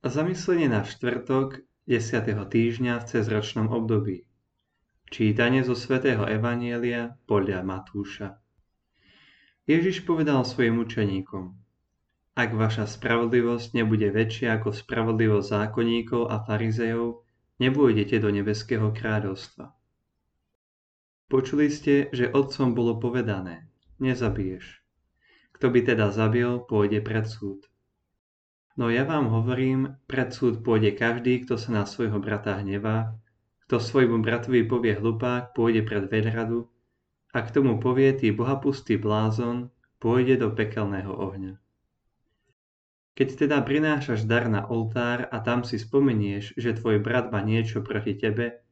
Zamyslenie na štvrtok 10. týždňa v cezročnom období. Čítanie zo svätého Evanielia podľa Matúša. Ježiš povedal svojim učeníkom, ak vaša spravodlivosť nebude väčšia ako spravodlivosť zákonníkov a farizejov, nebôjdete do nebeského kráľovstva. Počuli ste, že otcom bolo povedané, nezabiješ. Kto by teda zabil, pôjde pred súd. No ja vám hovorím, pred súd pôjde každý, kto sa na svojho brata hnevá, kto svojmu bratovi povie hlupák, pôjde pred veľradu, a k tomu povie tý bohapustý blázon, pôjde do pekelného ohňa. Keď teda prinášaš dar na oltár a tam si spomenieš, že tvoj brat má niečo proti tebe,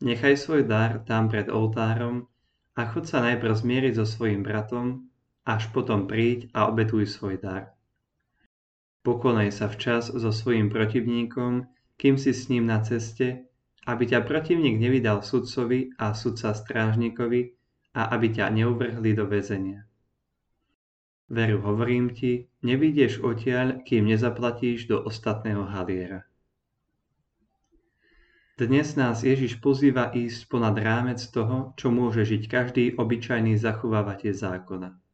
nechaj svoj dar tam pred oltárom a chod sa najprv zmieriť so svojim bratom, až potom príď a obetuj svoj dar. Pokonaj sa včas so svojim protivníkom, kým si s ním na ceste, aby ťa protivník nevydal sudcovi a sudca strážnikovi a aby ťa neuvrhli do väzenia. Veru hovorím ti, nevidieš odtiaľ, kým nezaplatíš do ostatného haliera. Dnes nás Ježiš pozýva ísť ponad rámec toho, čo môže žiť každý obyčajný zachovávateľ zákona.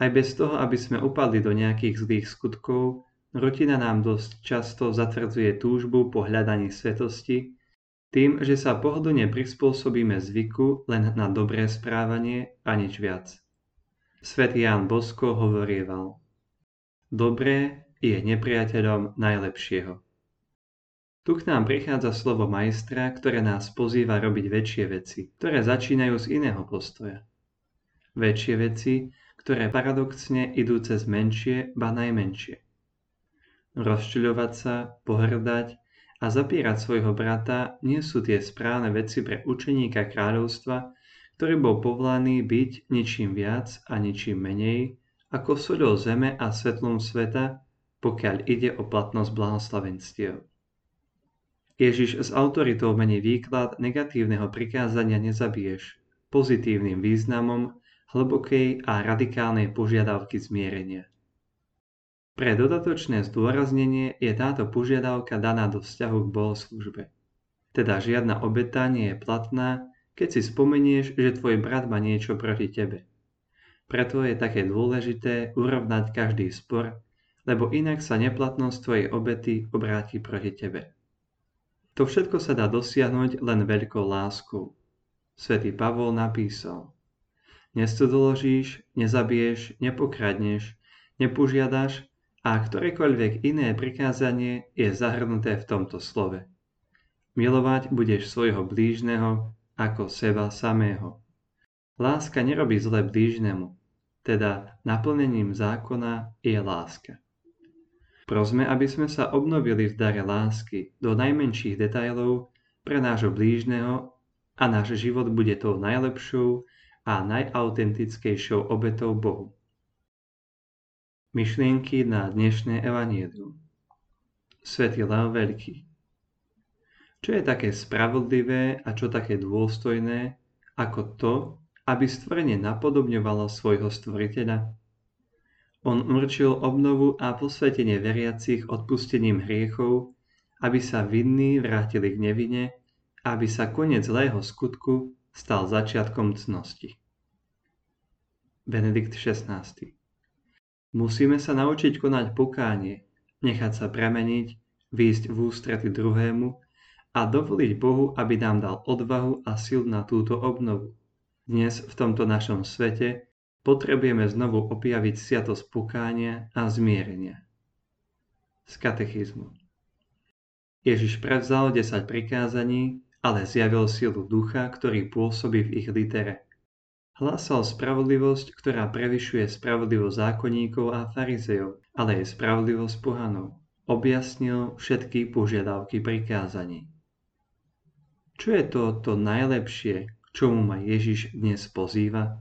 Aj bez toho, aby sme upadli do nejakých zlých skutkov, rutina nám dosť často zatvrdzuje túžbu po hľadaní svetosti, tým, že sa pohodlne prispôsobíme zvyku len na dobré správanie a nič viac. Svetý Ján Bosko hovorieval, dobré je nepriateľom najlepšieho. Tu k nám prichádza slovo majstra, ktoré nás pozýva robiť väčšie veci, ktoré začínajú z iného postoja. Väčšie veci, ktoré paradoxne idú cez menšie, ba najmenšie. Rozčuľovať sa, pohrdať a zapírať svojho brata nie sú tie správne veci pre učeníka kráľovstva, ktorý bol povolaný byť ničím viac a ničím menej ako soľou zeme a svetlom sveta, pokiaľ ide o platnosť blahoslavenstiev. Ježiš s autoritou mení výklad negatívneho prikázania nezabiješ pozitívnym významom hlbokej a radikálnej požiadavky zmierenia. Pre dodatočné zdôraznenie je táto požiadavka daná do vzťahu k bohoslužbe. Teda žiadna obeta nie je platná, keď si spomenieš, že tvoj brat má niečo proti tebe. Preto je také dôležité urovnať každý spor, lebo inak sa neplatnosť tvojej obety obráti proti tebe. To všetko sa dá dosiahnuť len veľkou láskou. Svetý Pavol napísal – nestodoložíš, nezabiješ, nepokradneš, nepožiadaš a ktorékoľvek iné prikázanie je zahrnuté v tomto slove. Milovať budeš svojho blížneho ako seba samého. Láska nerobí zle blížnemu, teda naplnením zákona je láska. Prosme, aby sme sa obnovili v dare lásky do najmenších detailov pre nášho blížneho a náš život bude tou najlepšou a najautentickejšou obetou Bohu. Myšlienky na dnešné evanielium Svetý Leo Veľký Čo je také spravodlivé a čo také dôstojné, ako to, aby stvorenie napodobňovalo svojho stvoriteľa? On určil obnovu a posvetenie veriacich odpustením hriechov, aby sa vinní vrátili k nevine, aby sa koniec zlého skutku stal začiatkom cnosti. Benedikt XVI. Musíme sa naučiť konať pokánie, nechať sa premeniť, výjsť v ústrety druhému a dovoliť Bohu, aby nám dal odvahu a sil na túto obnovu. Dnes v tomto našom svete potrebujeme znovu objaviť sviatosť pokánia a zmierenia. Z katechizmu. Ježiš prevzal 10 prikázaní ale zjavil silu ducha, ktorý pôsobí v ich litere. Hlásal spravodlivosť, ktorá prevyšuje spravodlivosť zákonníkov a farizejov, ale je spravodlivosť pohanov. Objasnil všetky požiadavky prikázaní. Čo je to to najlepšie, k čomu ma Ježiš dnes pozýva?